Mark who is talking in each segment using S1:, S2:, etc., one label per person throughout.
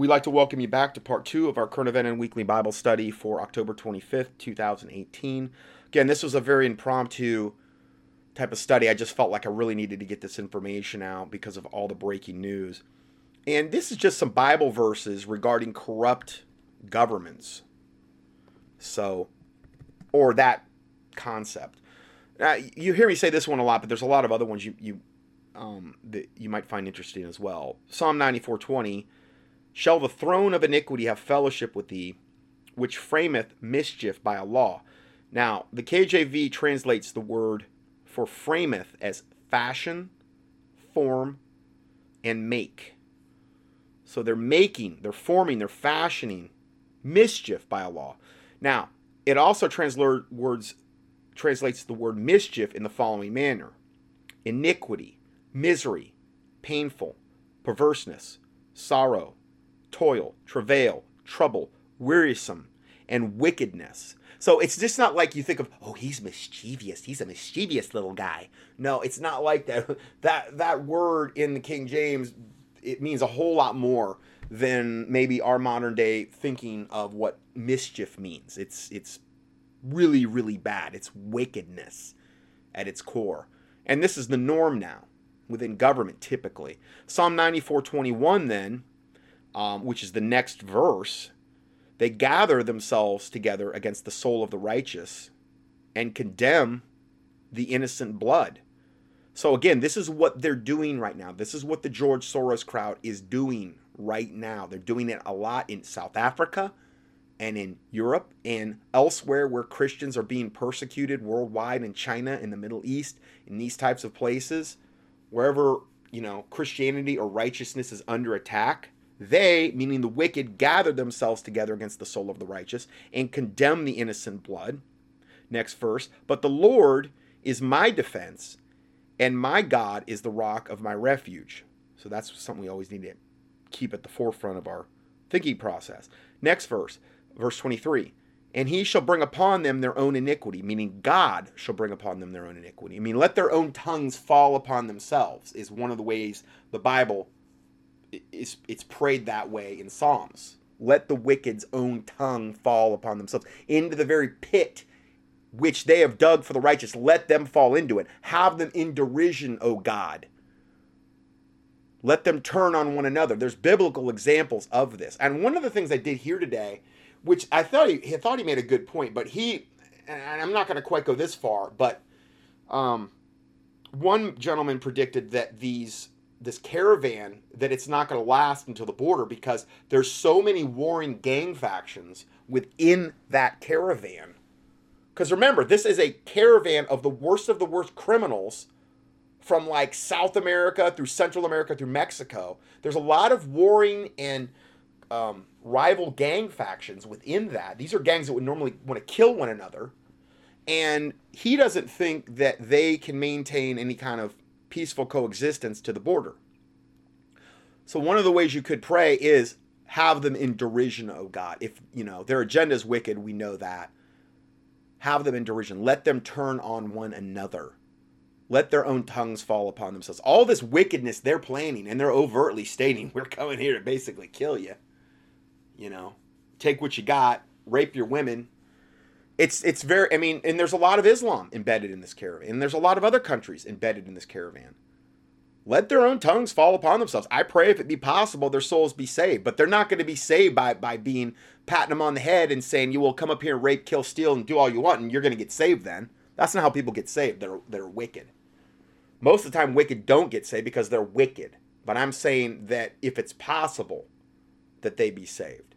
S1: We'd like to welcome you back to part two of our current event and weekly Bible study for October 25th, 2018. Again, this was a very impromptu type of study. I just felt like I really needed to get this information out because of all the breaking news. And this is just some Bible verses regarding corrupt governments. So, or that concept. Now, you hear me say this one a lot, but there's a lot of other ones you, you um, that you might find interesting as well. Psalm 94:20, "Shall the throne of iniquity have fellowship with thee, which frameth mischief by a law?" Now, the KJV translates the word for frameth as fashion, form, and make. So they're making, they're forming, they're fashioning mischief by a law. Now, it also words translates the word mischief in the following manner: iniquity, misery, painful, perverseness, sorrow, toil, travail, trouble, wearisome, and wickedness. So it's just not like you think of, oh, he's mischievous. He's a mischievous little guy. No, it's not like that. That that word in the King James, it means a whole lot more than maybe our modern day thinking of what mischief means. It's it's really really bad. It's wickedness at its core. And this is the norm now within government typically. Psalm 94:21 then, um, which is the next verse, they gather themselves together against the soul of the righteous and condemn the innocent blood. So again, this is what they're doing right now. This is what the George Soros crowd is doing right now. They're doing it a lot in South Africa and in Europe and elsewhere where Christians are being persecuted worldwide in China, in the Middle East, in these types of places wherever you know Christianity or righteousness is under attack, they, meaning the wicked, gather themselves together against the soul of the righteous and condemn the innocent blood. Next verse, but the Lord is my defense, and my God is the rock of my refuge. So that's something we always need to keep at the forefront of our thinking process. Next verse, verse 23 and he shall bring upon them their own iniquity, meaning God shall bring upon them their own iniquity. I mean, let their own tongues fall upon themselves is one of the ways the Bible is it's prayed that way in Psalms. Let the wicked's own tongue fall upon themselves into the very pit which they have dug for the righteous. Let them fall into it. Have them in derision, O God. Let them turn on one another. There's biblical examples of this. And one of the things I did here today which I thought he, he thought he made a good point, but he, and I'm not going to quite go this far, but um, one gentleman predicted that these this caravan that it's not going to last until the border because there's so many warring gang factions within that caravan. Because remember, this is a caravan of the worst of the worst criminals from like South America through Central America through Mexico. There's a lot of warring and um, rival gang factions within that. These are gangs that would normally want to kill one another. And he doesn't think that they can maintain any kind of peaceful coexistence to the border. So one of the ways you could pray is have them in derision, oh God. If, you know, their agenda is wicked, we know that. Have them in derision. Let them turn on one another. Let their own tongues fall upon themselves. All this wickedness they're planning, and they're overtly stating, we're coming here to basically kill you you know, take what you got, rape your women. It's it's very I mean, and there's a lot of Islam embedded in this caravan. And there's a lot of other countries embedded in this caravan. Let their own tongues fall upon themselves. I pray if it be possible their souls be saved, but they're not going to be saved by by being patting them on the head and saying you will come up here and rape, kill, steal and do all you want and you're going to get saved then. That's not how people get saved. They're they're wicked. Most of the time wicked don't get saved because they're wicked. But I'm saying that if it's possible that they be saved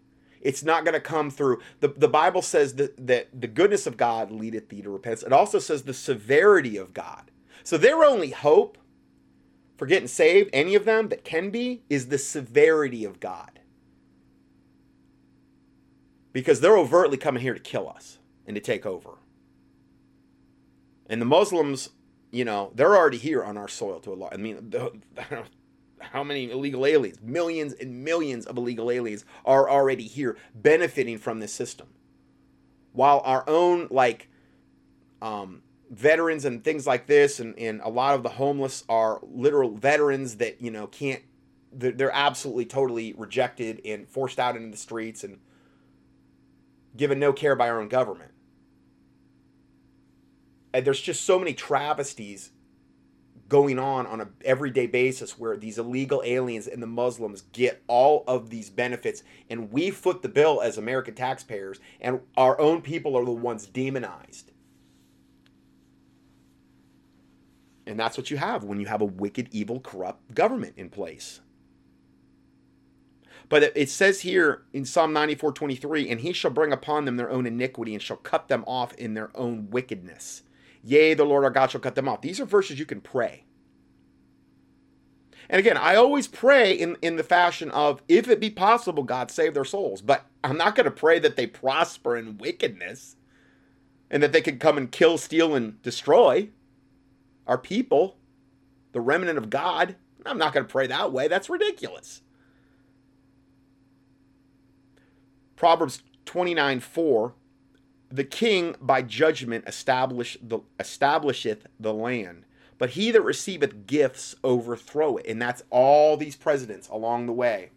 S1: it's not going to come through. The, the Bible says that, that the goodness of God leadeth thee to repentance. It also says the severity of God. So their only hope for getting saved, any of them that can be, is the severity of God. Because they're overtly coming here to kill us and to take over. And the Muslims, you know, they're already here on our soil to a lot. I mean, the, how many illegal aliens? Millions and millions of illegal aliens are already here benefiting from this system. While our own, like, um, veterans and things like this, and, and a lot of the homeless are literal veterans that, you know, can't they're absolutely totally rejected and forced out into the streets and given no care by our own government. And there's just so many travesties going on on a everyday basis where these illegal aliens and the Muslims get all of these benefits and we foot the bill as American taxpayers and our own people are the ones demonized. And that's what you have when you have a wicked, evil, corrupt government in place. But it says here in Psalm 94 23, and he shall bring upon them their own iniquity and shall cut them off in their own wickedness. Yea, the Lord our God shall cut them off. These are verses you can pray. And again, I always pray in, in the fashion of, if it be possible, God save their souls. But I'm not going to pray that they prosper in wickedness and that they can come and kill, steal, and destroy our people, the remnant of God. I'm not going to pray that way. That's ridiculous. Proverbs 29 4 the king by judgment establish the, establisheth the land, but he that receiveth gifts overthrow it. And that's all these presidents along the way.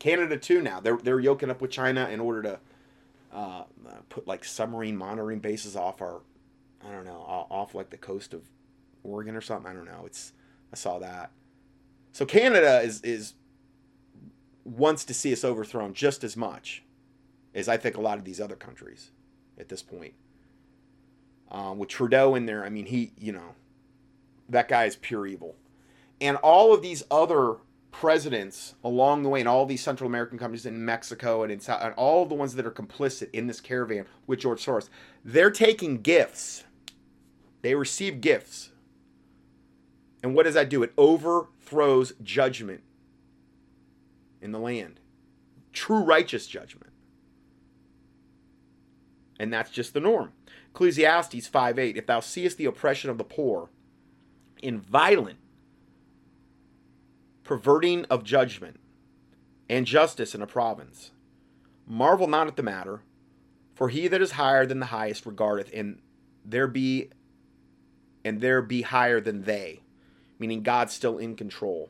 S1: Canada too now. They're they're yoking up with China in order to uh, put like submarine monitoring bases off our I don't know off like the coast of Oregon or something. I don't know. It's I saw that. So Canada is is wants to see us overthrown just as much as I think a lot of these other countries at this point. Um, with Trudeau in there, I mean, he, you know, that guy is pure evil. And all of these other presidents along the way, and all these Central American countries in Mexico and in South, and all the ones that are complicit in this caravan with George Soros, they're taking gifts. They receive gifts. And what does that do? It overthrows judgment in the land. True righteous judgment and that's just the norm. Ecclesiastes 5:8 If thou seest the oppression of the poor in violent perverting of judgment and justice in a province, marvel not at the matter, for he that is higher than the highest regardeth, and there be and there be higher than they, meaning God's still in control.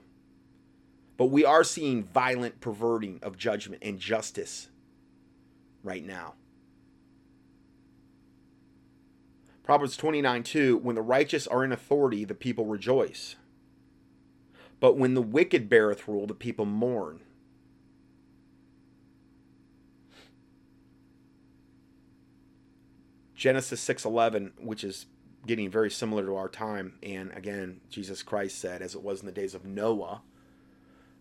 S1: But we are seeing violent perverting of judgment and justice right now. Proverbs 29 2 When the righteous are in authority, the people rejoice. But when the wicked beareth rule, the people mourn. Genesis 6:11, which is getting very similar to our time, and again, Jesus Christ said, as it was in the days of Noah,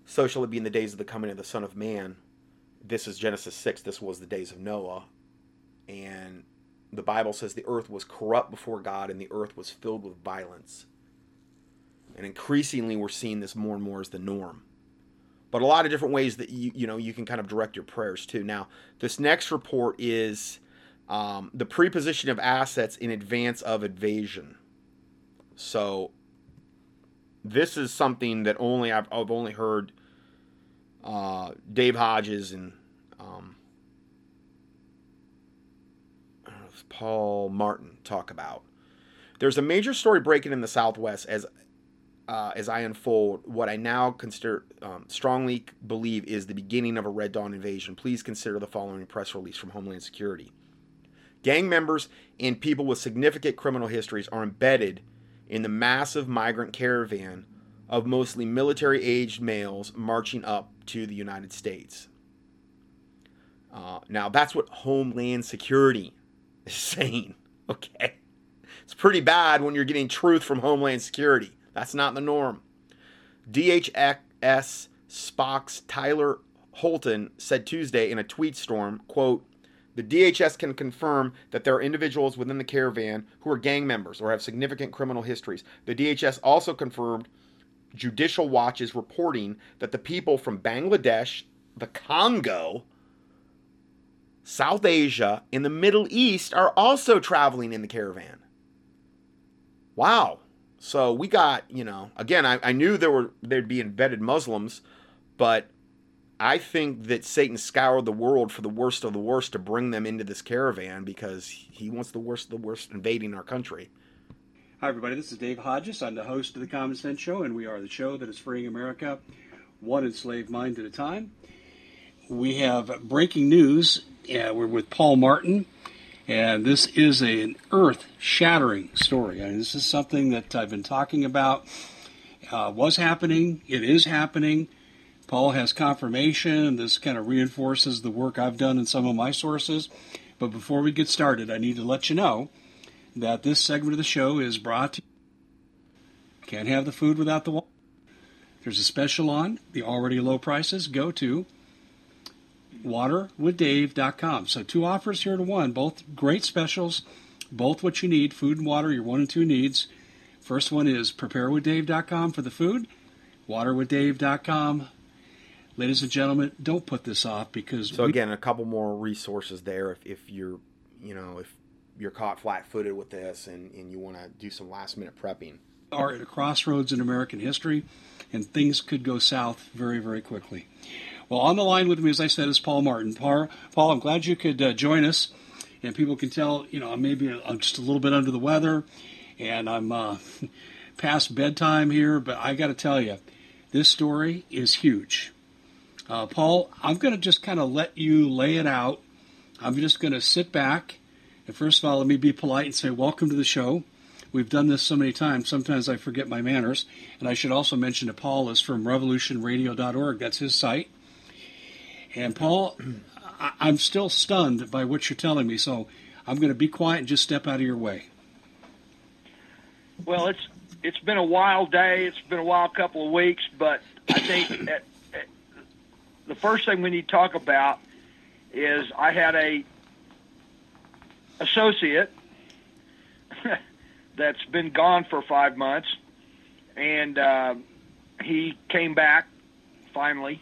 S1: so shall it be in the days of the coming of the Son of Man. This is Genesis 6. This was the days of Noah, and the Bible says the earth was corrupt before God and the earth was filled with violence. And increasingly we're seeing this more and more as the norm. But a lot of different ways that you you know you can kind of direct your prayers to. Now, this next report is um, the preposition of assets in advance of invasion. So this is something that only I've, I've only heard uh, Dave Hodges and um, Paul Martin talk about. There's a major story breaking in the Southwest as uh, as I unfold what I now consider um, strongly believe is the beginning of a Red Dawn invasion. Please consider the following press release from Homeland Security. Gang members and people with significant criminal histories are embedded in the massive migrant caravan of mostly military aged males marching up to the United States. Uh, now, that's what Homeland Security saying. Okay. It's pretty bad when you're getting truth from Homeland Security. That's not the norm. DHS Spock's Tyler Houlton said Tuesday in a tweet storm, quote, the DHS can confirm that there are individuals within the caravan who are gang members or have significant criminal histories. The DHS also confirmed Judicial Watch is reporting that the people from Bangladesh, the Congo, South Asia, and the Middle East are also traveling in the caravan. Wow. So we got, you know, again, I, I knew there were there'd be embedded Muslims, but I think that Satan scoured the world for the worst of the worst to bring them into this caravan because he wants the worst of the worst invading our country.
S2: Hi, everybody. This is Dave Hodges. I'm the host of the Common Sense Show, and we are the show that is freeing America one enslaved mind at a time. We have breaking news. Uh, we're with Paul Martin, and this is a, an earth shattering story. I mean, this is something that I've been talking about, uh, was happening, it is happening. Paul has confirmation. and This kind of reinforces the work I've done in some of my sources. But before we get started, I need to let you know that this segment of the show is brought to you. Can't have the food without the water. There's a special on the already low prices. Go to waterwithdave.com. So two offers here to one, both great specials, both what you need, food and water, your one and two needs. First one is preparewithdave.com for the food, waterwithdave.com. Ladies and gentlemen, don't put this off because
S1: So again, a couple more resources there if, if you're, you know, if you're caught flat-footed with this and, and you want to do some last-minute prepping.
S2: are at a crossroads in American history, and things could go south very, very quickly. Well, on the line with me, as I said, is Paul Martin. Paul, Paul I'm glad you could uh, join us, and people can tell, you know, I'm maybe I'm just a little bit under the weather, and I'm uh, past bedtime here, but I got to tell you, this story is huge. Uh, Paul, I'm going to just kind of let you lay it out. I'm just going to sit back, and first of all, let me be polite and say, welcome to the show. We've done this so many times, sometimes I forget my manners. And I should also mention that Paul is from revolutionradio.org. That's his site. And Paul, I- I'm still stunned by what you're telling me, so I'm going to be quiet and just step out of your way.
S3: Well, it's it's been a wild day. It's been a wild couple of weeks, but I think at, at the first thing we need to talk about is I had a associate that's been gone for five months, and uh, he came back finally,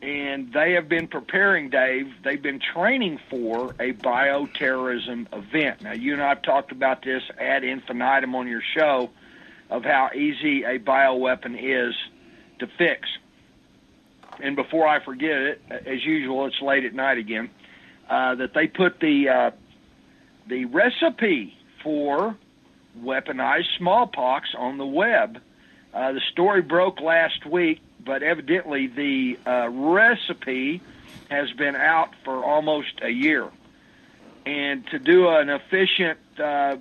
S3: and they have been preparing, Dave. They've been training for a bioterrorism event. Now, you and I have talked about this ad infinitum on your show of how easy a bioweapon is to fix. And before I forget it, as usual, it's late at night again. Uh, that they put the uh, the recipe for weaponized smallpox on the web. Uh, the story broke last week, but evidently the uh, recipe has been out for almost a year. And to do an efficient uh,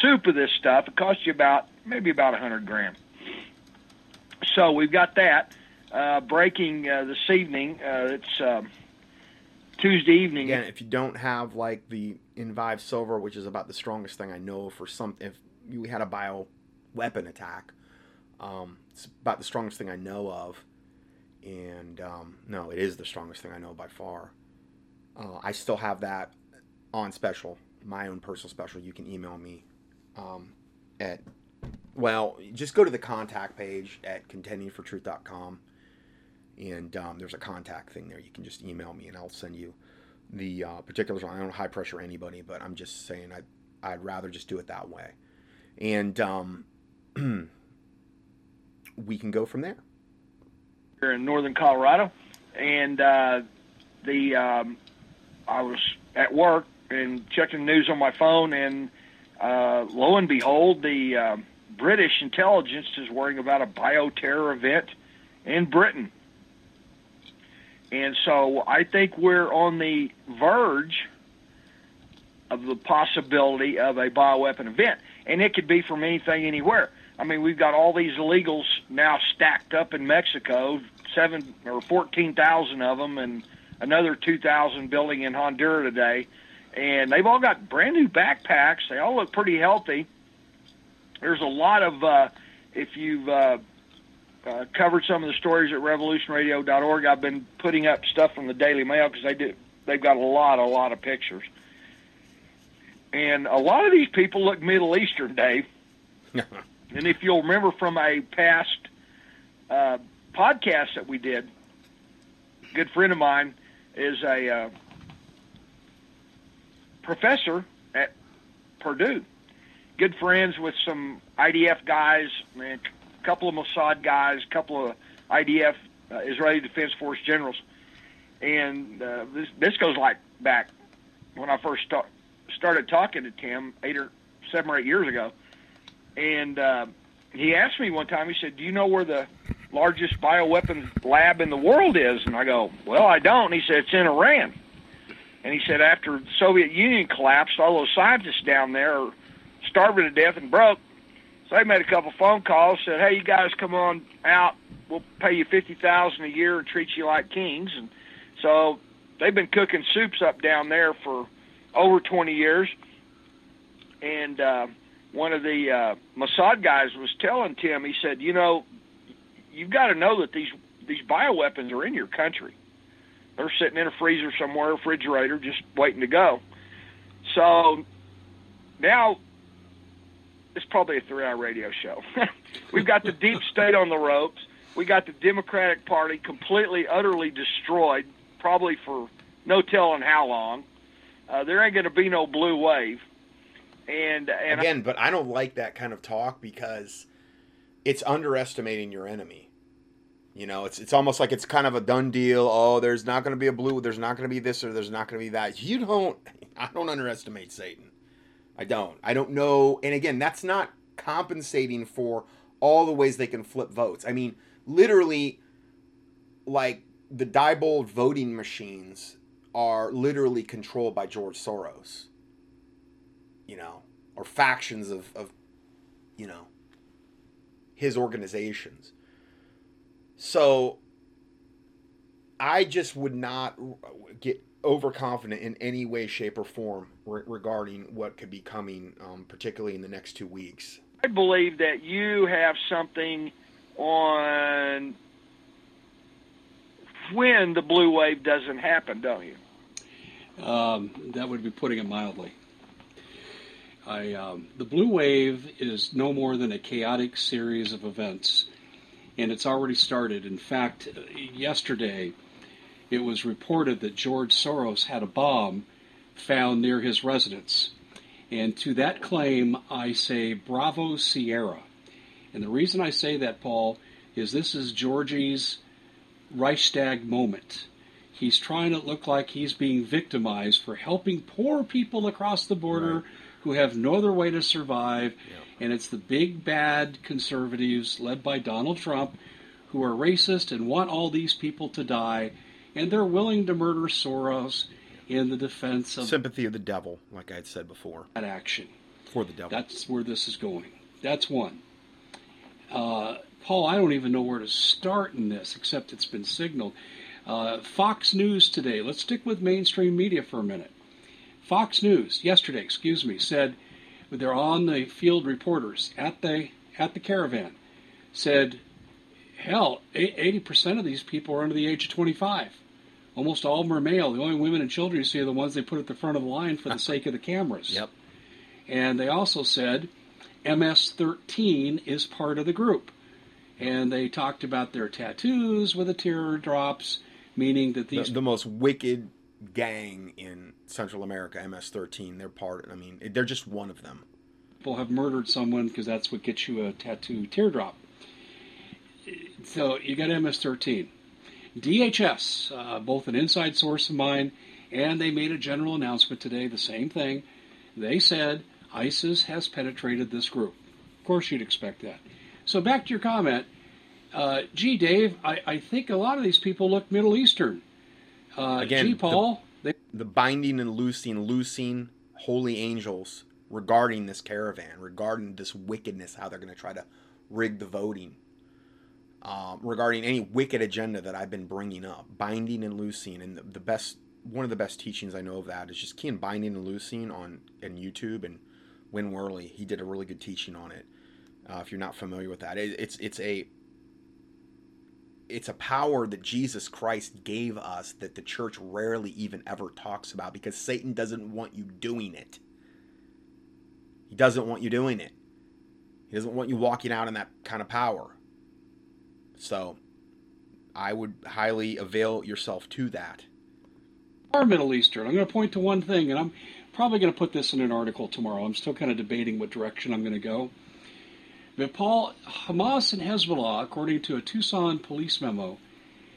S3: soup of this stuff, it costs you about maybe about a hundred grand. So we've got that uh, breaking uh, this evening. Uh, it's um Tuesday evening.
S1: Again, if you don't have like the Invive Silver, which is about the strongest thing I know for some, if you had a bio weapon attack, um, it's about the strongest thing I know of. And um, no, it is the strongest thing I know by far. Uh, I still have that on special, my own personal special. You can email me um, at, well, just go to the contact page at contendingfortruth.com and um, there's a contact thing there. You can just email me, and I'll send you the uh, particulars. I don't high pressure anybody, but I'm just saying I I'd rather just do it that way, and um, we can go from there.
S3: Here in northern Colorado, and uh, the um, I was at work and checking news on my phone, and uh, lo and behold, the uh, British intelligence is worrying about a bioterror event in Britain. And so I think we're on the verge of the possibility of a bioweapon event. And it could be from anything, anywhere. I mean, we've got all these illegals now stacked up in Mexico, seven or 14,000 of them, and another 2,000 building in Honduras today. And they've all got brand new backpacks. They all look pretty healthy. There's a lot of, uh, if you've, uh, uh, covered some of the stories at revolutionradio.org. I've been putting up stuff from the Daily Mail because they do they've got a lot, a lot of pictures, and a lot of these people look Middle Eastern, Dave. and if you'll remember from a past uh, podcast that we did, a good friend of mine is a uh, professor at Purdue. Good friends with some IDF guys, a couple of Mossad guys, a couple of IDF, uh, Israeli Defense Force generals, and uh, this this goes like back when I first start, started talking to Tim eight or seven or eight years ago, and uh, he asked me one time. He said, "Do you know where the largest bioweapons lab in the world is?" And I go, "Well, I don't." And he said, "It's in Iran." And he said, after the Soviet Union collapsed, all those scientists down there are starving to death and broke. So they made a couple phone calls, said, "Hey, you guys, come on out. We'll pay you fifty thousand a year and treat you like kings." And so they've been cooking soups up down there for over twenty years. And uh, one of the uh, Mossad guys was telling Tim, he said, "You know, you've got to know that these these bioweapons are in your country. They're sitting in a freezer somewhere, refrigerator, just waiting to go." So now it's probably a three-hour radio show. We've got the deep state on the ropes. We got the Democratic Party completely, utterly destroyed, probably for no telling how long. Uh, there ain't going to be no blue wave. And, and
S1: again, but I don't like that kind of talk because it's underestimating your enemy. You know, it's it's almost like it's kind of a done deal. Oh, there's not going to be a blue. There's not going to be this or there's not going to be that. You don't. I don't underestimate Satan. I don't. I don't know. And again, that's not compensating for all the ways they can flip votes. I mean, literally, like the Diebold voting machines are literally controlled by George Soros you know, or factions of, of you know, his organizations. So I just would not get overconfident in any way, shape, or form re- regarding what could be coming, um, particularly in the next two weeks.
S3: I believe that you have something on when the blue wave doesn't happen, don't you?
S2: Um, that would be putting it mildly. I, um, the blue wave is no more than a chaotic series of events, and it's already started. In fact, yesterday it was reported that George Soros had a bomb found near his residence. And to that claim, I say bravo, Sierra. And the reason I say that, Paul, is this is Georgie's Reichstag moment. He's trying to look like he's being victimized for helping poor people across the border. Right who have no other way to survive. And it's the big bad conservatives led by Donald Trump who are racist and want all these people to die. And they're willing to murder Soros in the defense of
S1: sympathy of the devil, like I had said before.
S2: That action.
S1: For the devil.
S2: That's where this is going. That's one. Uh, Paul, I don't even know where to start in this, except it's been signaled. Uh, Fox News today. Let's stick with mainstream media for a minute. Fox News yesterday, excuse me, said they're on the field reporters at the at the caravan said, hell, 80% of these people are under the age of 25. Almost all of them are male. The only women and children you see are the ones they put at the front of the line for the sake of the cameras.
S1: Yep.
S2: And they also said MS-13 is part of the group. And they talked about their tattoos with the teardrops, meaning that these
S1: the, the most wicked gang in Central America, MS-13. They're part. I mean, they're just one of them.
S2: People have murdered someone because that's what gets you a tattoo teardrop. So you got MS-13. DHS, uh, both an inside source of mine, and they made a general announcement today. The same thing. They said ISIS has penetrated this group. Of course, you'd expect that. So back to your comment. Uh, gee, Dave, I, I think a lot of these people look Middle Eastern. Uh,
S1: Again,
S2: gee, Paul,
S1: the, they... the binding and loosing, loosing holy angels regarding this caravan, regarding this wickedness, how they're going to try to rig the voting, um, regarding any wicked agenda that I've been bringing up, binding and loosing, and the, the, best, one of the best teachings I know of that is just keying binding and loosing on on YouTube and Win Worley. He did a really good teaching on it. Uh, if you're not familiar with that, it, it's it's a it's a power that Jesus Christ gave us that the church rarely even ever talks about because Satan doesn't want you doing it. He doesn't want you doing it. He doesn't want you walking out in that kind of power. So I would highly avail yourself to that.
S2: Are Middle Eastern. I'm going to point to one thing, and I'm probably going to put this in an article tomorrow. I'm still kind of debating what direction I'm going to go. But Paul, Hamas and Hezbollah, according to a Tucson police memo,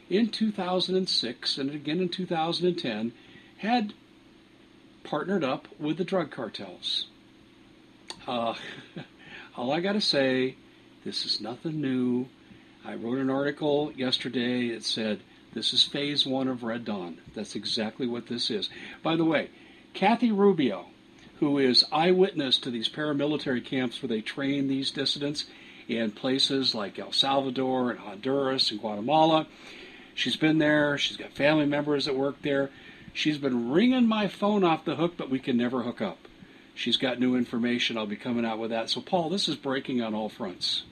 S2: in 2006 and again in 2010, had partnered up with the drug cartels. Uh, all I got to say This is nothing new. I wrote an article yesterday. It said this is phase one of Red Dawn. That's exactly what this is. By the way, Kathy Rubio, who is eyewitness to these paramilitary camps where they train these dissidents in places like El Salvador and Honduras and Guatemala. She's been there. She's got family members that work there. She's been ringing my phone off the hook, but we can never hook up. She's got new information. I'll be coming out with that. So, Paul, this is breaking on all fronts.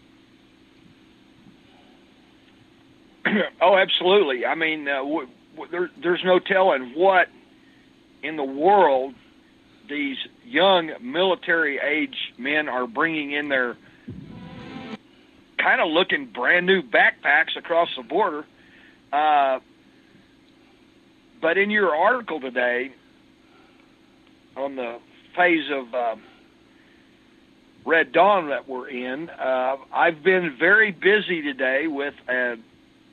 S3: oh, absolutely. I mean, uh, w- w- there, there's no telling what in the world these young military age men are bringing in their kind of looking brand new backpacks across the border. Uh, but in your article today on the phase of uh, Red Dawn that we're in, uh, I've been very busy today with a,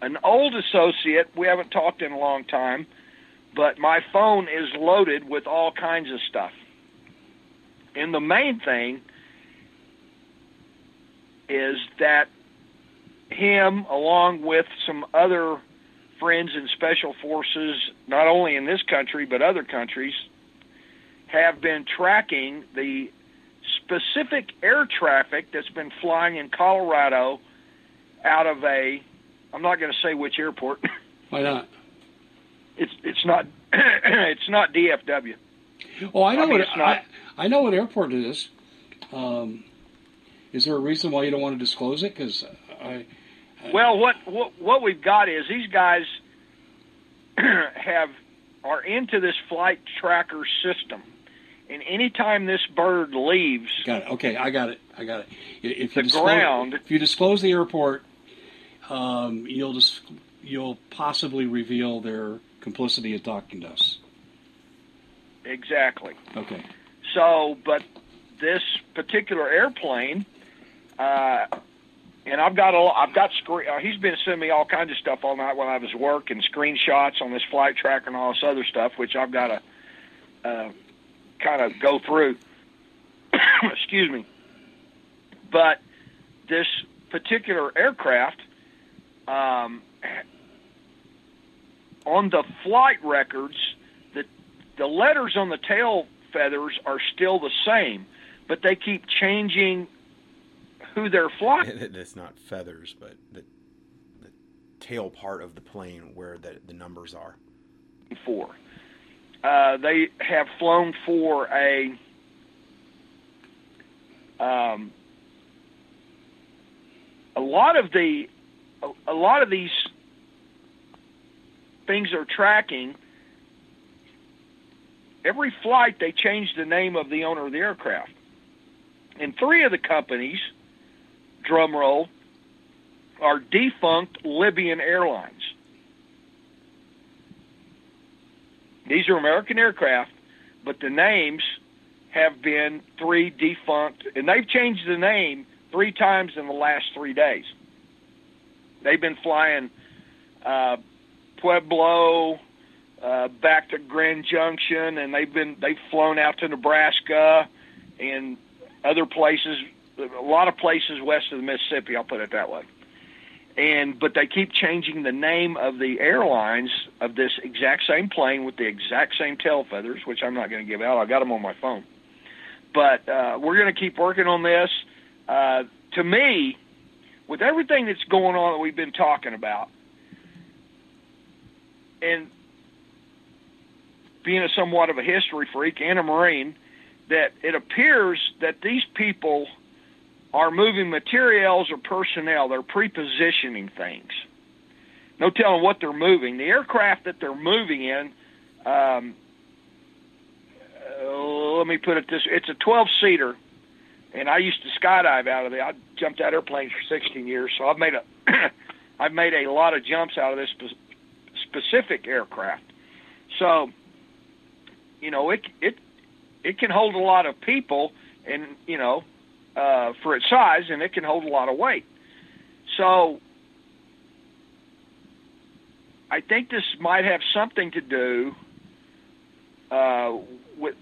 S3: an old associate. We haven't talked in a long time, but my phone is loaded with all kinds of stuff. And the main thing is that him, along with some other friends in special forces, not only in this country but other countries, have been tracking the specific air traffic that's been flying in Colorado out of a I'm not going to say which airport.
S2: Why not?
S3: It's it's not it's not DFW.
S2: Oh, I know
S3: I mean,
S2: what
S3: it's not-
S2: I, I know what airport it is. Um, is there a reason why you don't want to disclose it? Because I,
S3: Well, what, what what we've got is these guys have are into this flight tracker system, and anytime this bird leaves,
S2: got it. Okay, I got it. I got it. If you
S3: The
S2: disclose,
S3: ground-
S2: if you disclose the airport, um, you'll just you'll possibly reveal their complicity in talking to us.
S3: exactly.
S2: Okay.
S3: So, but this particular airplane, uh, and I've got a, I've got screen. Uh, he's been sending me all kinds of stuff all night while I was work and screenshots on this flight tracker and all this other stuff, which I've got to uh, kind of go through. Excuse me. But this particular aircraft, um, on the flight records, the the letters on the tail feathers are still the same, but they keep changing who they're flying
S1: It's not feathers, but the, the tail part of the plane where the, the numbers are.
S3: for. Uh, they have flown for a um, a lot of the a, a lot of these things are tracking. Every flight they change the name of the owner of the aircraft. And three of the companies, drum roll, are defunct Libyan airlines. These are American aircraft, but the names have been three defunct, and they've changed the name three times in the last three days. They've been flying uh, Pueblo uh, back to Grand Junction, and they've been they've flown out to Nebraska and other places, a lot of places west of the Mississippi. I'll put it that way and but they keep changing the name of the airlines of this exact same plane with the exact same tail feathers, which I'm not going to give out. I got them on my phone, but uh, we're going to keep working on this. Uh, to me, with everything that's going on that we've been talking about, and being a somewhat of a history freak and a Marine, that it appears that these people are moving materials or personnel. They're prepositioning things. No telling what they're moving. The aircraft that they're moving in, um, uh, let me put it this: it's a 12-seater, and I used to skydive out of it. I jumped out airplanes for 16 years, so I've made a I've made a lot of jumps out of this spe- specific aircraft. So, you know, it it it can hold a lot of people, and you know, uh, for its size, and it can hold a lot of weight. So I think this might have something to do uh, with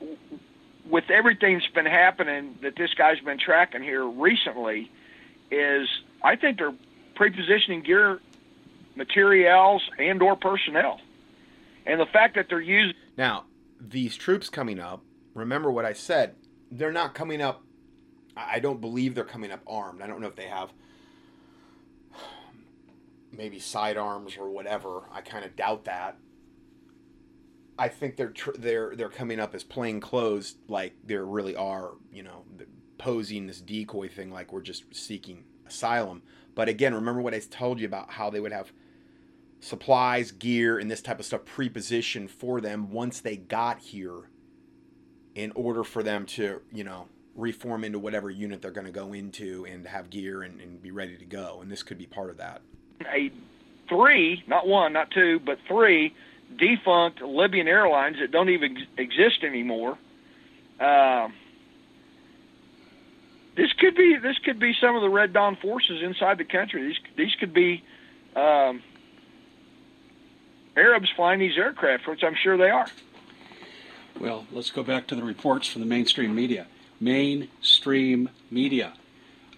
S3: with everything that's been happening that this guy's been tracking here recently. is I think they're prepositioning gear, materials, and or personnel, and the fact that they're using.
S1: Now, these troops coming up. Remember what I said. They're not coming up. I don't believe they're coming up armed. I don't know if they have maybe sidearms or whatever. I kind of doubt that. I think they're tr- they're they're coming up as plain clothes, like there really are, you know, posing this decoy thing, like we're just seeking asylum. But again, remember what I told you about how they would have supplies, gear, and this type of stuff prepositioned for them once they got here, in order for them to, you know, reform into whatever unit they're going to go into and have gear and, and be ready to go. And this could be part of that.
S3: A three, not one, not two, but three defunct Libyan airlines that don't even exist anymore. Uh, this could be this could be some of the Red Dawn forces inside the country. These these could be um, Arabs flying these aircraft, which I'm sure they are.
S2: Well, let's go back to the reports from the mainstream media. Mainstream media,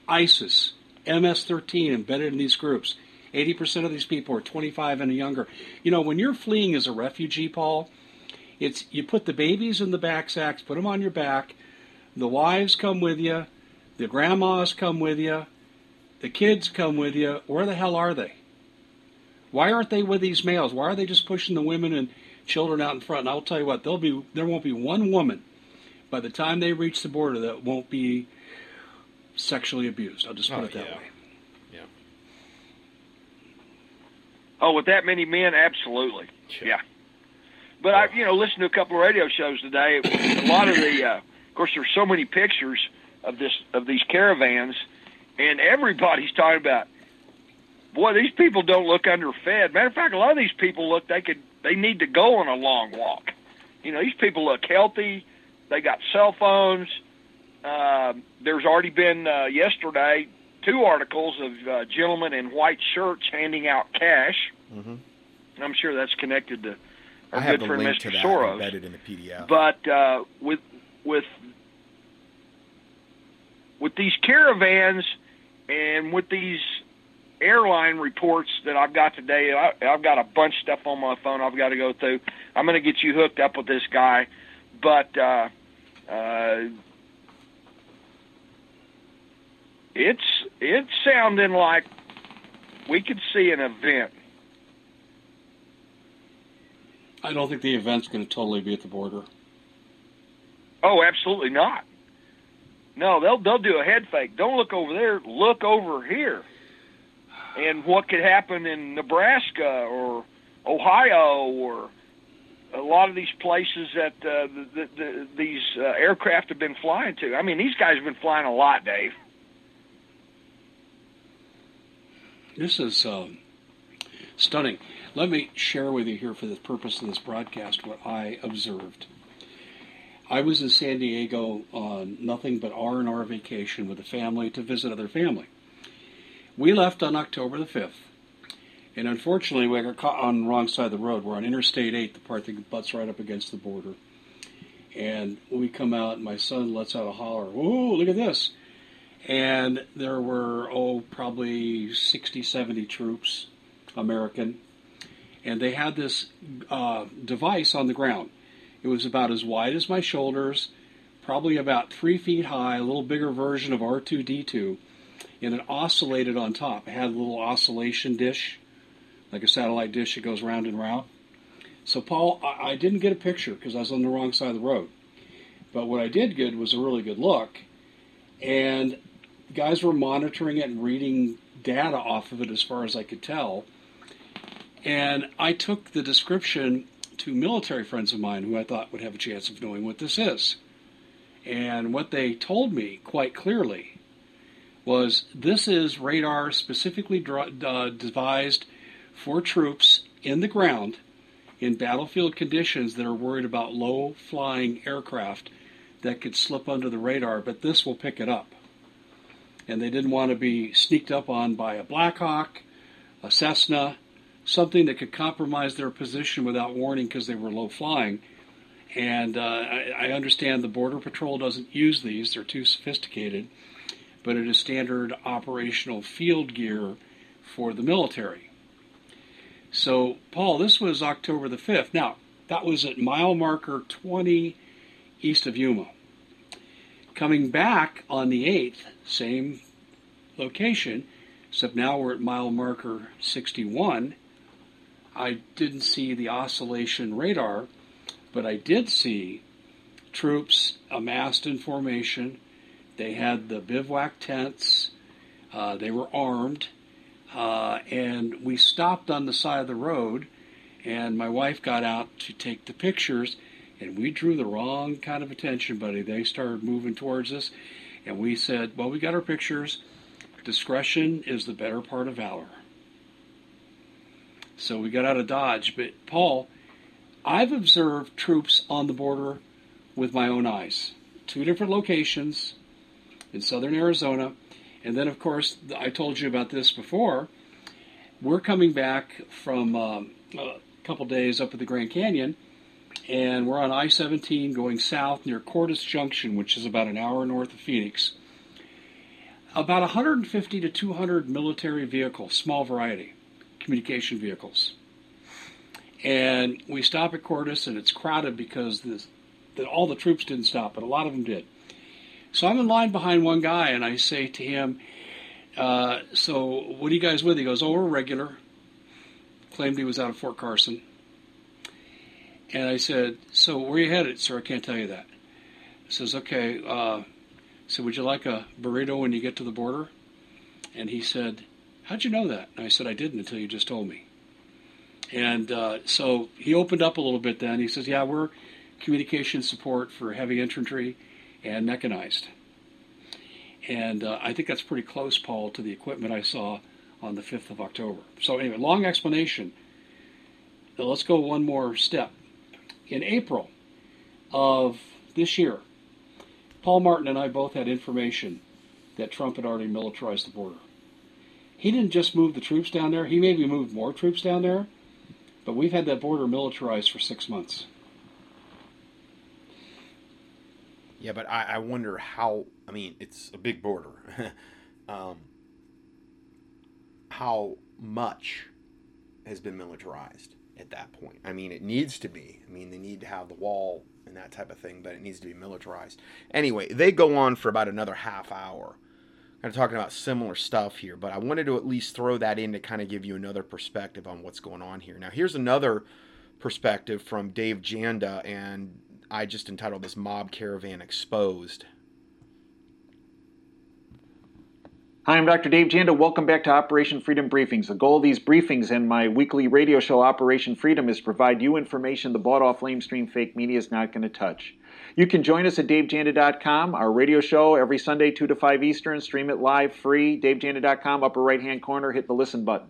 S2: ISIS, MS-13 embedded in these groups. 80% of these people are 25 and younger. You know, when you're fleeing as a refugee, Paul, it's you put the babies in the back sacks, put them on your back. The wives come with you, the grandmas come with you, the kids come with you. Where the hell are they? Why aren't they with these males? Why are they just pushing the women and children out in front? And I'll tell you what, there'll be there won't be one woman by the time they reach the border that won't be sexually abused. I'll just put
S1: Oh,
S2: it that
S1: yeah.
S2: way. Yeah.
S3: Oh, with that many men, absolutely.
S1: Sure.
S3: Yeah. But I've you know, listened to a couple of radio shows today. A lot of the, uh, of course, there's so many pictures of this of these caravans, and everybody's talking about, boy, these people don't look underfed. Matter of fact, a lot of these people look they could they need to go on a long walk. You know, these people look healthy. They got cell phones. Uh, there's already been uh, yesterday two articles of uh, gentlemen in white shirts handing out cash.
S1: Mhm.
S3: I'm sure that's connected to our
S1: I
S3: good friend
S1: link
S3: Mr.
S1: to that
S3: Soros.
S1: embedded in the PDF.
S3: But uh, with with with these caravans and with these airline reports that I've got today, I, I've got a bunch of stuff on my phone I've got to go through. I'm going to get you hooked up with this guy, but uh, uh, it's it's sounding like we could see an event.
S2: I don't think the event's going to totally be at the border.
S3: Oh, absolutely not. No, they'll they'll do a head fake. Don't look over there. Look over here. And what could happen in Nebraska or Ohio or a lot of these places that uh, the, the, the, these uh, aircraft have been flying to. I mean, these guys have been flying a lot, Dave.
S2: This is um, stunning. Let me share with you here for the purpose of this broadcast what I observed. I was in San Diego on nothing but R and R vacation with a family to visit other family. We left on October the fifth, and unfortunately, we got caught on the wrong side of the road. We're on Interstate Eight, the part that butts right up against the border. And we come out, and my son lets out a holler, "Whoa! Look at this!" and there were oh probably 60 70 troops american and they had this uh, device on the ground it was about as wide as my shoulders probably about three feet high a little bigger version of r2d2 and it oscillated on top it had a little oscillation dish like a satellite dish that goes round and round so paul i, I didn't get a picture because i was on the wrong side of the road but what i did get was a really good look and guys were monitoring it and reading data off of it as far as I could tell. And I took the description to military friends of mine who I thought would have a chance of knowing what this is. And what they told me quite clearly was this is radar specifically dr- uh, devised for troops in the ground in battlefield conditions that are worried about low flying aircraft that could slip under the radar, but this will pick it up and they didn't want to be sneaked up on by a Black Hawk, a Cessna, something that could compromise their position without warning because they were low flying. And uh, I, I understand the Border Patrol doesn't use these, they're too sophisticated. But it is standard operational field gear for the military. So, Paul, this was October the 5th. Now, that was at mile marker 20 east of Yuma. Coming back on the 8th, same location, except now we're at mile marker 61. I didn't see the oscillation radar, but I did see troops amassed in formation. They had the bivouac tents, uh, they were armed, uh, and we stopped on the side of the road. And my wife got out to take the pictures, and we drew the wrong kind of attention, buddy. They started moving towards us, and we said, Well, we got our pictures. Discretion is the better part of valor. So we got out of Dodge. But, Paul, I've observed troops on the border with my own eyes. Two different locations in southern Arizona. And then, of course, I told you about this before. We're coming back from um, a couple days up at the Grand Canyon, and we're on I 17 going south near Cordes Junction, which is about an hour north of Phoenix. About 150 to 200 military vehicles, small variety, communication vehicles. And we stop at Cordes, and it's crowded because this, all the troops didn't stop, but a lot of them did. So I'm in line behind one guy, and I say to him, uh, "So what are you guys with?" He goes, "Oh, we're regular." Claimed he was out of Fort Carson. And I said, "So where are you headed, sir?" I can't tell you that. He says, "Okay." Uh, so would you like a burrito when you get to the border? And he said, "How'd you know that?" And I said, "I didn't until you just told me." And uh, so he opened up a little bit. Then he says, "Yeah, we're communication support for heavy infantry." And mechanized. And uh, I think that's pretty close, Paul, to the equipment I saw on the 5th of October. So, anyway, long explanation. Now let's go one more step. In April of this year, Paul Martin and I both had information that Trump had already militarized the border. He didn't just move the troops down there, he maybe moved more troops down there, but we've had that border militarized for six months.
S1: Yeah, but I, I wonder how. I mean, it's a big border. um, how much has been militarized at that point? I mean, it needs to be. I mean, they need to have the wall and that type of thing, but it needs to be militarized. Anyway, they go on for about another half hour, kind of talking about similar stuff here, but I wanted to at least throw that in to kind of give you another perspective on what's going on here. Now, here's another perspective from Dave Janda and I just entitled this Mob Caravan Exposed.
S4: Hi, I'm Dr. Dave Janda. Welcome back to Operation Freedom Briefings. The goal of these briefings and my weekly radio show, Operation Freedom, is to provide you information the bought off lamestream fake media is not going to touch. You can join us at davejanda.com, our radio show every Sunday, 2 to 5 Eastern. Stream it live, free. davejanda.com, upper right hand corner, hit the listen button.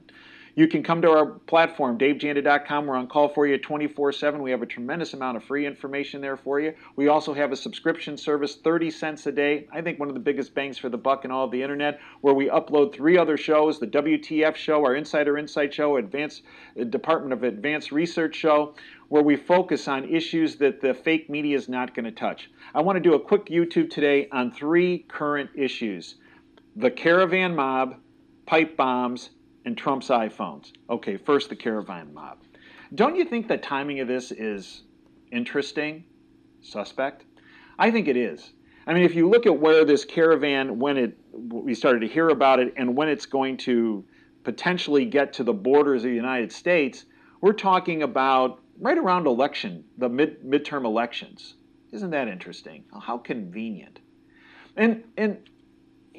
S4: You can come to our platform, davejanda.com. We're on call for you 24 7. We have a tremendous amount of free information there for you. We also have a subscription service, 30 cents a day. I think one of the biggest bangs for the buck in all of the internet, where we upload three other shows the WTF show, our Insider Insight show, Advanced uh, Department of Advanced Research show, where we focus on issues that the fake media is not going to touch. I want to do a quick YouTube today on three current issues the caravan mob, pipe bombs, and Trump's iPhones. Okay, first the caravan mob. Don't you think the timing of this is interesting, suspect? I think it is. I mean, if you look at where this caravan, when it we started to hear about it, and when it's going to potentially get to the borders of the United States, we're talking about right around election, the mid midterm elections. Isn't that interesting? How convenient. And and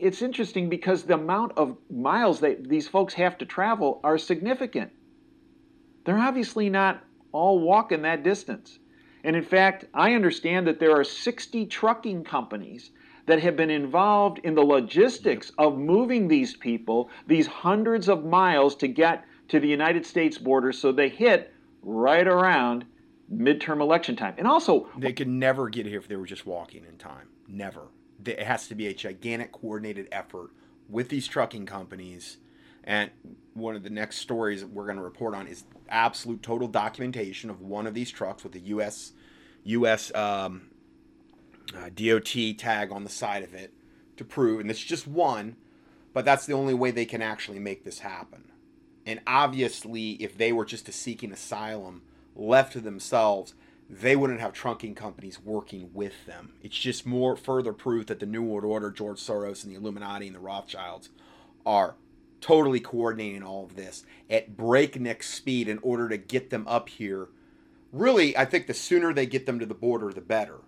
S4: it's interesting because the amount of miles that these folks have to travel are significant. They're obviously not all walking that distance. And in fact, I understand that there are 60 trucking companies that have been involved in the logistics of moving these people these hundreds of miles to get to the United States border so they hit right around midterm election time. And also,
S1: they could never get here if they were just walking in time. Never it has to be a gigantic coordinated effort with these trucking companies. And one of the next stories we're going to report on is absolute total documentation of one of these trucks with a U.S. U.S. Um, uh, DOT tag on the side of it, to prove, and it's just one, but that's the only way they can actually make this happen. And obviously, if they were just a seeking asylum left to themselves, they wouldn't have trunking companies working with them. It's just more further proof that the New World Order, George Soros, and the Illuminati and the Rothschilds are totally coordinating all of this at breakneck speed in order to get them up here. Really, I think the sooner they get them to the border, the better.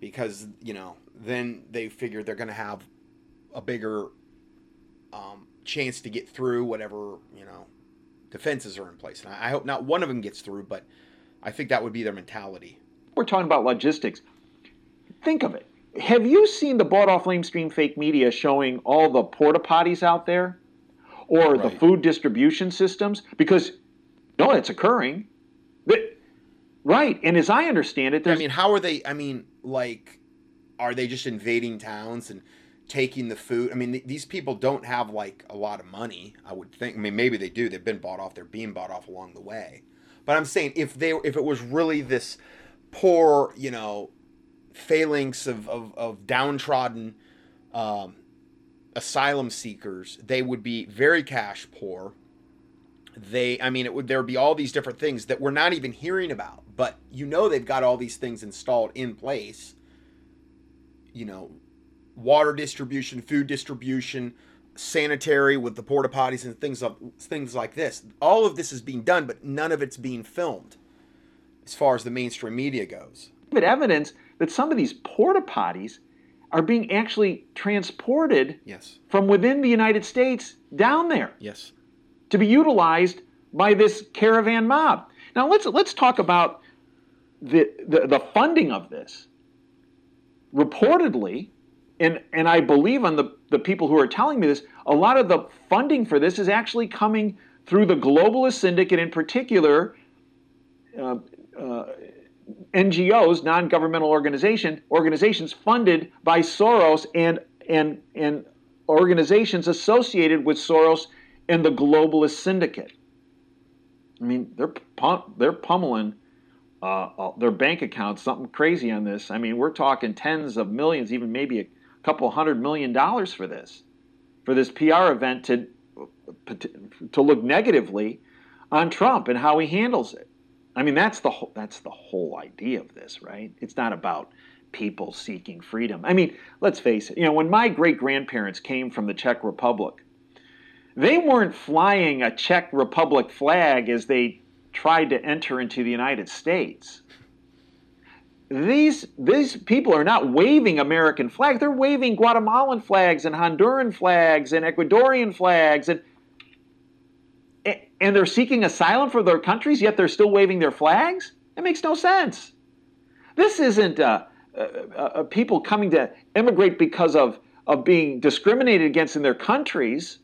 S1: Because, you know, then they figure they're going to have a bigger um, chance to get through whatever, you know, defenses are in place. And I hope not one of them gets through, but I think that would be their mentality.
S4: We're talking about logistics. Think of it. Have you seen the bought off lamestream fake media showing all the porta potties out there or right. the food distribution systems? Because no, it's occurring. But, right. And as I understand it,
S1: I mean, how are they? I mean, like, are they just invading towns and taking the food? I mean, th- these people don't have like a lot of money, I would think. I mean, maybe they do. They've been bought off. They're being bought off along the way. But I'm saying if they if it was really this poor, you know, phalanx of of, of downtrodden um, asylum seekers, they would be very cash poor. They, I mean, it would there would be all these different things that we're not even hearing about, but you know they've got all these things installed in place. You know, water distribution, food distribution, sanitary with the porta potties and things of things like this. All of this is being done, but none of it's being filmed, as far as the mainstream media goes.
S4: But evidence that some of these porta potties are being actually transported
S1: yes.
S4: from within the United States down there.
S1: Yes.
S4: To be utilized by this caravan mob. Now let's let's talk about the, the, the funding of this. Reportedly, and and I believe on the, the people who are telling me this, a lot of the funding for this is actually coming through the globalist syndicate, in particular, uh, uh, NGOs, non-governmental organization organizations funded by Soros and and and organizations associated with Soros and the globalist syndicate. I mean, they're they're pummeling uh, uh, their bank accounts something crazy on this. I mean, we're talking tens of millions, even maybe couple hundred million dollars for this, for this PR event to to look negatively on Trump and how he handles it. I mean, that's the whole, that's the whole idea of this, right? It's not about people seeking freedom. I mean, let's face it. You know, when my great grandparents came from the Czech Republic, they weren't flying a Czech Republic flag as they tried to enter into the United States these these people are not waving American flags. They're waving Guatemalan flags and Honduran flags and Ecuadorian flags and and they're seeking asylum for their countries, yet they're still waving their flags? It makes no sense. This isn't uh, uh, uh, people coming to immigrate because of, of being discriminated against in their countries.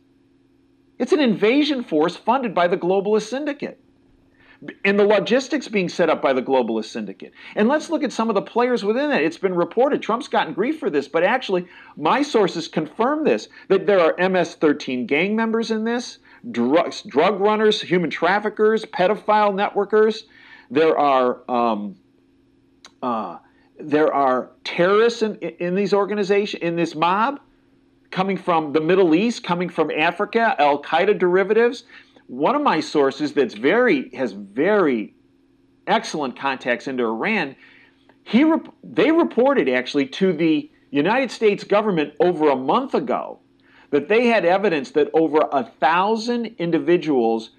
S4: It's an invasion force funded by the globalist syndicate and the logistics being set up by the globalist syndicate. And let's look at some of the players within it. It's been reported, Trump's gotten grief for this, but actually, my sources confirm this that there are MS 13 gang members in this, drugs, drug runners, human traffickers, pedophile networkers. There are. Um, uh, there are terrorists in, in these organizations, in this mob, coming from the Middle East, coming from Africa, Al Qaeda derivatives. One of my sources that's very has very excellent contacts into Iran, he they reported actually to the United States government over a month ago that they had evidence that over a thousand individuals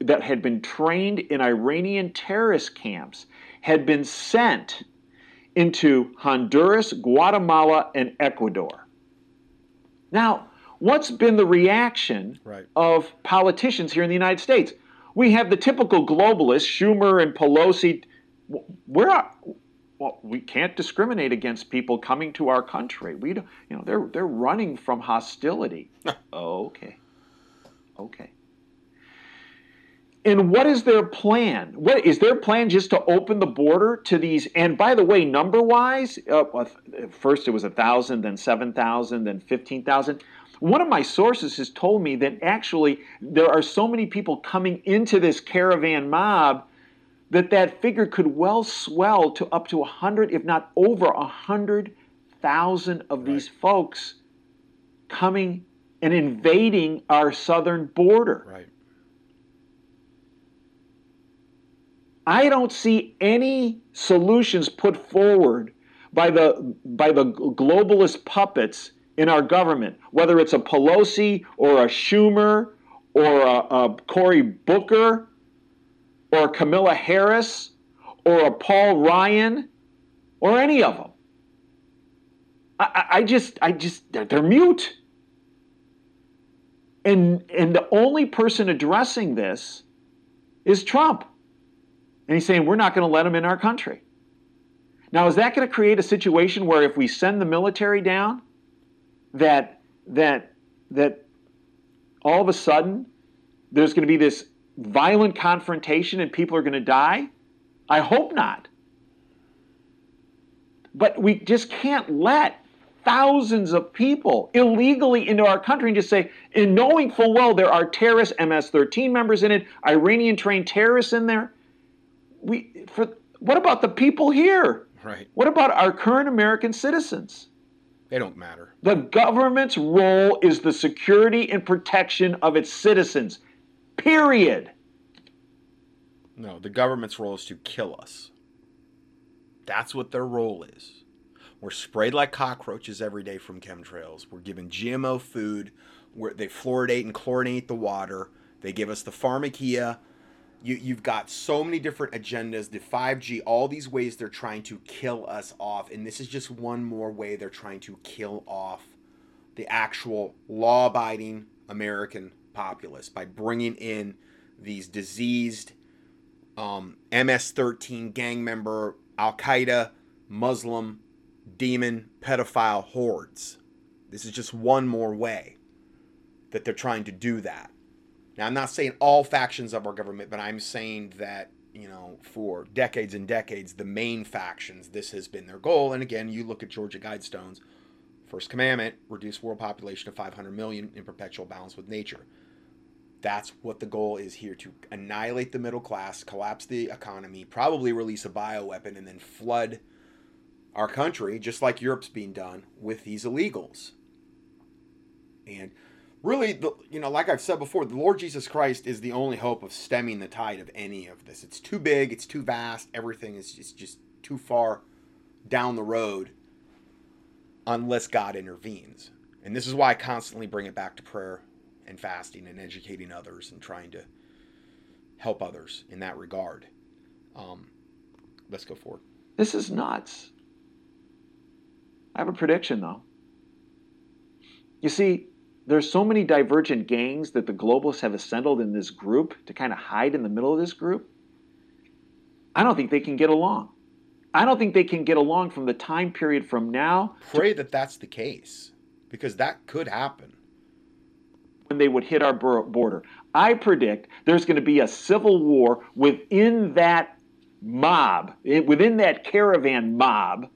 S4: that had been trained in Iranian terrorist camps had been sent into Honduras, Guatemala, and Ecuador. Now, what's been the reaction
S1: right.
S4: of politicians here in the United States? We have the typical globalists, Schumer and Pelosi. We're well, we can't discriminate against people coming to our country. We, don't, you know, they're they're running from hostility. okay, okay. And what is their plan? What is their plan? Just to open the border to these? And by the way, number wise, uh, first it was a thousand, then seven thousand, then fifteen thousand. One of my sources has told me that actually there are so many people coming into this caravan mob that that figure could well swell to up to 100, if not over 100,000 of right. these folks coming and invading our southern border.
S1: Right.
S4: I don't see any solutions put forward by the by the globalist puppets in our government, whether it's a Pelosi or a Schumer or a, a Cory Booker or Kamala Harris or a Paul Ryan or any of them. I, I just, I just, they're, they're mute. And, and the only person addressing this is Trump. And he's saying, we're not going to let him in our country. Now, is that going to create a situation where if we send the military down, that, that, that all of a sudden there's going to be this violent confrontation and people are going to die? I hope not. But we just can't let thousands of people illegally into our country and just say, in knowing full well there are terrorist MS 13 members in it, Iranian trained terrorists in there. We, for, what about the people here?
S1: Right.
S4: What about our current American citizens?
S1: They don't matter.
S4: The government's role is the security and protection of its citizens. Period.
S1: No, the government's role is to kill us. That's what their role is. We're sprayed like cockroaches every day from chemtrails. We're given GMO food. Where they fluoridate and chlorinate the water. They give us the pharmakeia. You, you've got so many different agendas, the 5G, all these ways they're trying to kill us off. And this is just one more way they're trying to kill off the actual law abiding American populace by bringing in these diseased um, MS 13 gang member, Al Qaeda, Muslim, demon, pedophile hordes. This is just one more way that they're trying to do that. Now, I'm not saying all factions of our government, but I'm saying that, you know, for decades and decades, the main factions, this has been their goal. And again, you look at Georgia Guidestone's first commandment reduce world population to 500 million in perpetual balance with nature. That's what the goal is here to annihilate the middle class, collapse the economy, probably release a bioweapon, and then flood our country, just like Europe's being done, with these illegals. And really, the, you know, like I've said before, the Lord Jesus Christ is the only hope of stemming the tide of any of this. It's too big, it's too vast, everything is just, just too far down the road unless God intervenes. And this is why I constantly bring it back to prayer and fasting and educating others and trying to help others in that regard. Um, let's go forward.
S4: This is nuts. I have a prediction though. You see, there's so many divergent gangs that the globalists have assembled in this group to kind of hide in the middle of this group. I don't think they can get along. I don't think they can get along from the time period from now.
S1: Pray that that's the case because that could happen.
S4: When they would hit our border. I predict there's going to be a civil war within that mob, eh, within that caravan mob.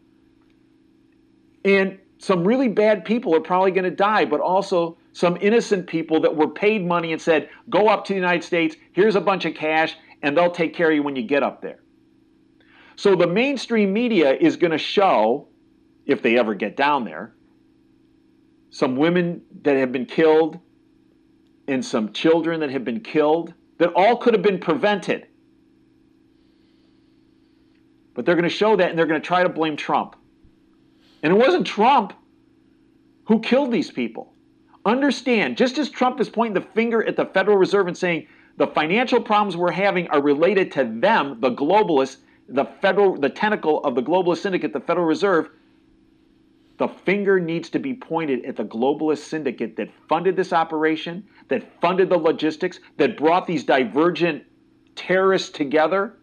S4: And some really bad people are probably going to die, but also some innocent people that were paid money and said, go up to the United States, here's a bunch of cash, and they'll take care of you when you get up there. So the mainstream media is going to show, if they ever get down there, some women that have been killed and some children that have been killed that all could have been prevented. But they're going to show that and they're going to try to blame Trump. And it wasn't Trump who killed these people. Understand, just as Trump is pointing the finger at the Federal Reserve and saying the financial problems we're having are related to them, the globalists, the federal the tentacle of the globalist syndicate, the Federal Reserve, the finger needs to be pointed at the globalist syndicate that funded this operation, that funded the logistics, that brought these divergent terrorists together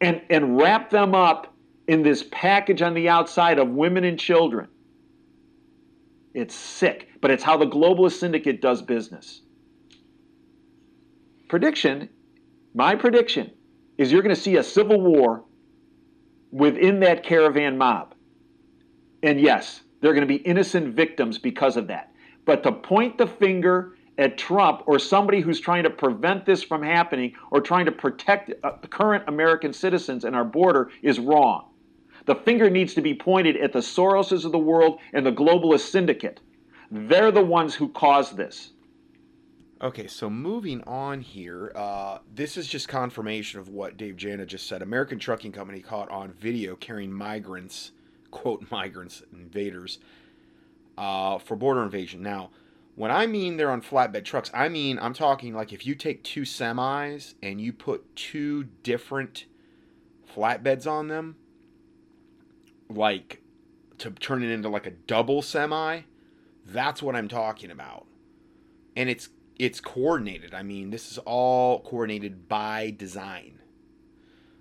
S4: and, and wrapped them up in this package on the outside of women and children. It's sick, but it's how the globalist syndicate does business. Prediction, my prediction, is you're going to see a civil war within that caravan mob. And yes, there are going to be innocent victims because of that. But to point the finger at Trump or somebody who's trying to prevent this from happening or trying to protect uh, current American citizens and our border is wrong. The finger needs to be pointed at the Soroses of the world and the globalist syndicate. They're the ones who caused this.
S1: Okay, so moving on here, uh, this is just confirmation of what Dave Janda just said. American Trucking Company caught on video carrying migrants, quote migrants, invaders, uh, for border invasion. Now, when I mean they're on flatbed trucks, I mean I'm talking like if you take two semis and you put two different flatbeds on them, like to turn it into like a double semi, that's what I'm talking about. And it's it's coordinated. I mean, this is all coordinated by design.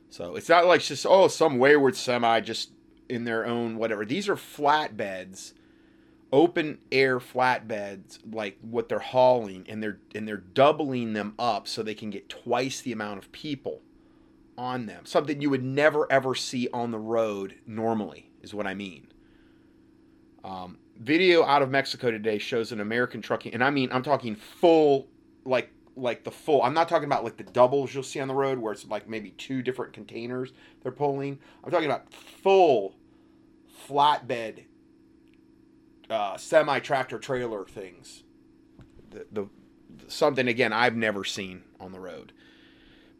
S1: So it's not like just oh some wayward semi just in their own whatever. These are flatbeds open air flatbeds like what they're hauling and they're and they're doubling them up so they can get twice the amount of people on them something you would never ever see on the road normally is what i mean um, video out of mexico today shows an american trucking and i mean i'm talking full like like the full i'm not talking about like the doubles you'll see on the road where it's like maybe two different containers they're pulling i'm talking about full flatbed uh, semi tractor trailer things. The, the something again I've never seen on the road.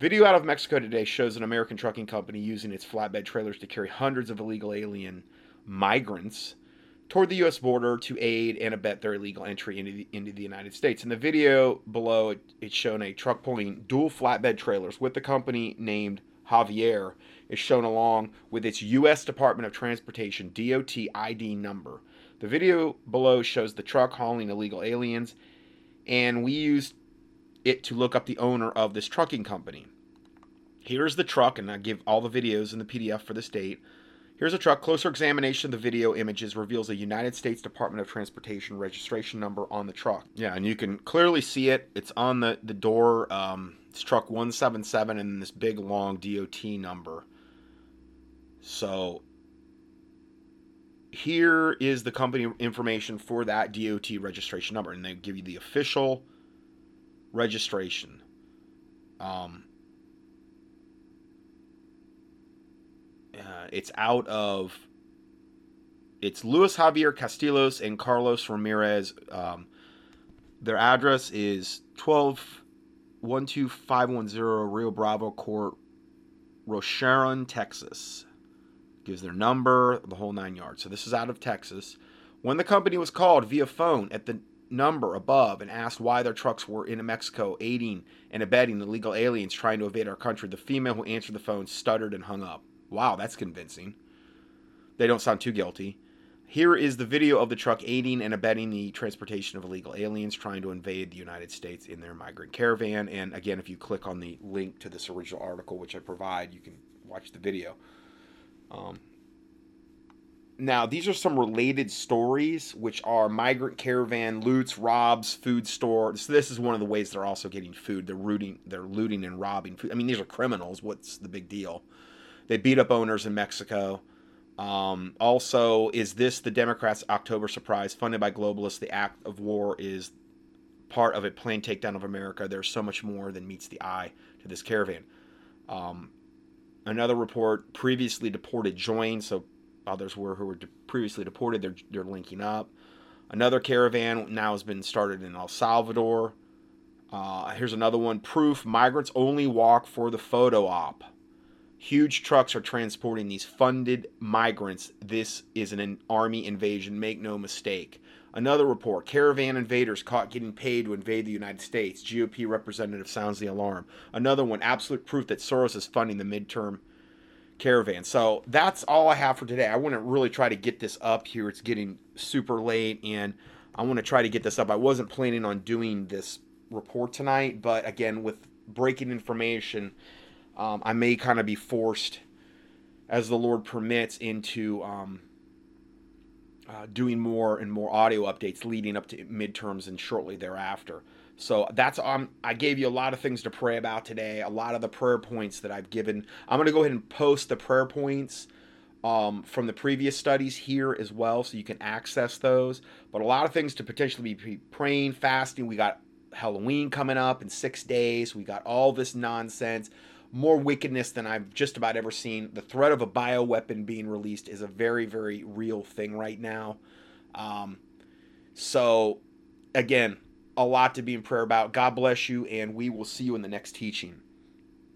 S1: Video out of Mexico today shows an American trucking company using its flatbed trailers to carry hundreds of illegal alien migrants toward the U.S. border to aid and abet their illegal entry into the, into the United States. In the video below, it, it's shown a truck pulling dual flatbed trailers with the company named Javier is shown along with its U.S. Department of Transportation DOT ID number. The video below shows the truck hauling illegal aliens, and we used it to look up the owner of this trucking company. Here's the truck, and I give all the videos in the PDF for this date. Here's a truck. Closer examination of the video images reveals a United States Department of Transportation registration number on the truck. Yeah, and you can clearly see it. It's on the, the door. Um, it's truck 177 and this big long DOT number. So here is the company information for that DOT registration number, and they give you the official registration. Um, uh, it's out of it's Luis Javier Castillos and Carlos Ramirez. Um, their address is 12 12510 Rio Bravo Court, Rocheron, Texas gives their number, the whole nine yards. So this is out of Texas. When the company was called via phone at the number above and asked why their trucks were in Mexico aiding and abetting illegal aliens trying to invade our country, the female who answered the phone stuttered and hung up. Wow, that's convincing. They don't sound too guilty. Here is the video of the truck aiding and abetting the transportation of illegal aliens trying to invade the United States in their migrant caravan. And again, if you click on the link to this original article, which I provide, you can watch the video. Um, now, these are some related stories, which are migrant caravan loots, robs, food store. So this is one of the ways they're also getting food. They're rooting, they're looting and robbing food. I mean, these are criminals. What's the big deal? They beat up owners in Mexico. Um, also, is this the Democrats' October surprise funded by globalists? The act of war is part of a planned takedown of America. There's so much more than meets the eye to this caravan. Um, Another report previously deported joined, so others were who were de- previously deported. They're they're linking up. Another caravan now has been started in El Salvador. Uh, here's another one. Proof: migrants only walk for the photo op. Huge trucks are transporting these funded migrants. This is an army invasion. Make no mistake. Another report caravan invaders caught getting paid to invade the United States. GOP representative sounds the alarm. Another one absolute proof that Soros is funding the midterm caravan. So that's all I have for today. I want to really try to get this up here. It's getting super late and I want to try to get this up. I wasn't planning on doing this report tonight, but again, with breaking information, um, I may kind of be forced, as the Lord permits, into um, uh, doing more and more audio updates leading up to midterms and shortly thereafter. So that's um I gave you a lot of things to pray about today, a lot of the prayer points that I've given. I'm going to go ahead and post the prayer points um, from the previous studies here as well so you can access those. But a lot of things to potentially be praying, fasting. We got Halloween coming up in 6 days. We got all this nonsense more wickedness than I've just about ever seen. The threat of a bioweapon being released is a very, very real thing right now. Um, So, again, a lot to be in prayer about. God bless you, and we will see you in the next teaching.